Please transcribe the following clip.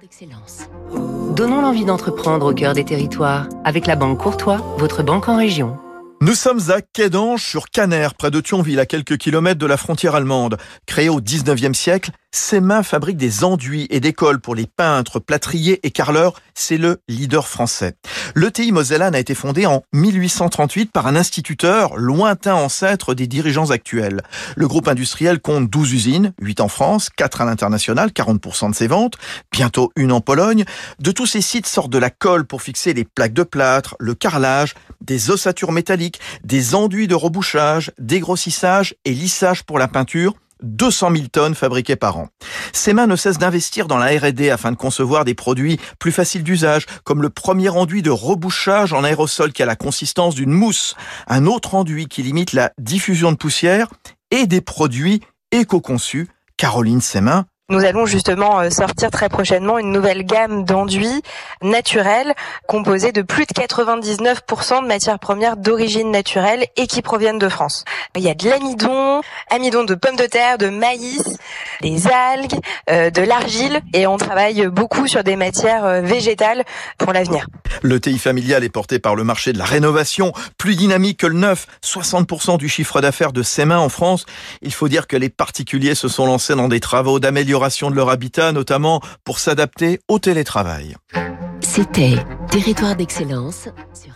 d'excellence. Donnons l'envie d'entreprendre au cœur des territoires avec la Banque Courtois, votre banque en région. Nous sommes à Quédange sur Caner, près de Thionville, à quelques kilomètres de la frontière allemande. Créé au 19e siècle, ses mains fabriquent des enduits et des cols pour les peintres, plâtriers et carleurs. C'est le leader français. L'ETI Mosellane a été fondé en 1838 par un instituteur, lointain ancêtre des dirigeants actuels. Le groupe industriel compte 12 usines, 8 en France, 4 à l'international, 40% de ses ventes, bientôt une en Pologne. De tous ces sites sortent de la colle pour fixer les plaques de plâtre, le carrelage, des ossatures métalliques, des enduits de rebouchage, dégrossissage et lissage pour la peinture, 200 000 tonnes fabriquées par an. Mains ne cessent d'investir dans la R&D afin de concevoir des produits plus faciles d'usage, comme le premier enduit de rebouchage en aérosol qui a la consistance d'une mousse, un autre enduit qui limite la diffusion de poussière et des produits éco-conçus. Caroline Semin nous allons justement euh, sortir très prochainement une nouvelle gamme d'enduits naturels composés de plus de 99% de matières premières d'origine naturelle et qui proviennent de France. Il y a de l'amidon, amidon de pommes de terre, de maïs, des algues, euh, de l'argile et on travaille beaucoup sur des matières euh, végétales pour l'avenir. Le TI familial est porté par le marché de la rénovation, plus dynamique que le neuf, 60% du chiffre d'affaires de ses mains en France. Il faut dire que les particuliers se sont lancés dans des travaux d'amélioration de leur habitat, notamment pour s'adapter au télétravail. C'était Territoire d'excellence sur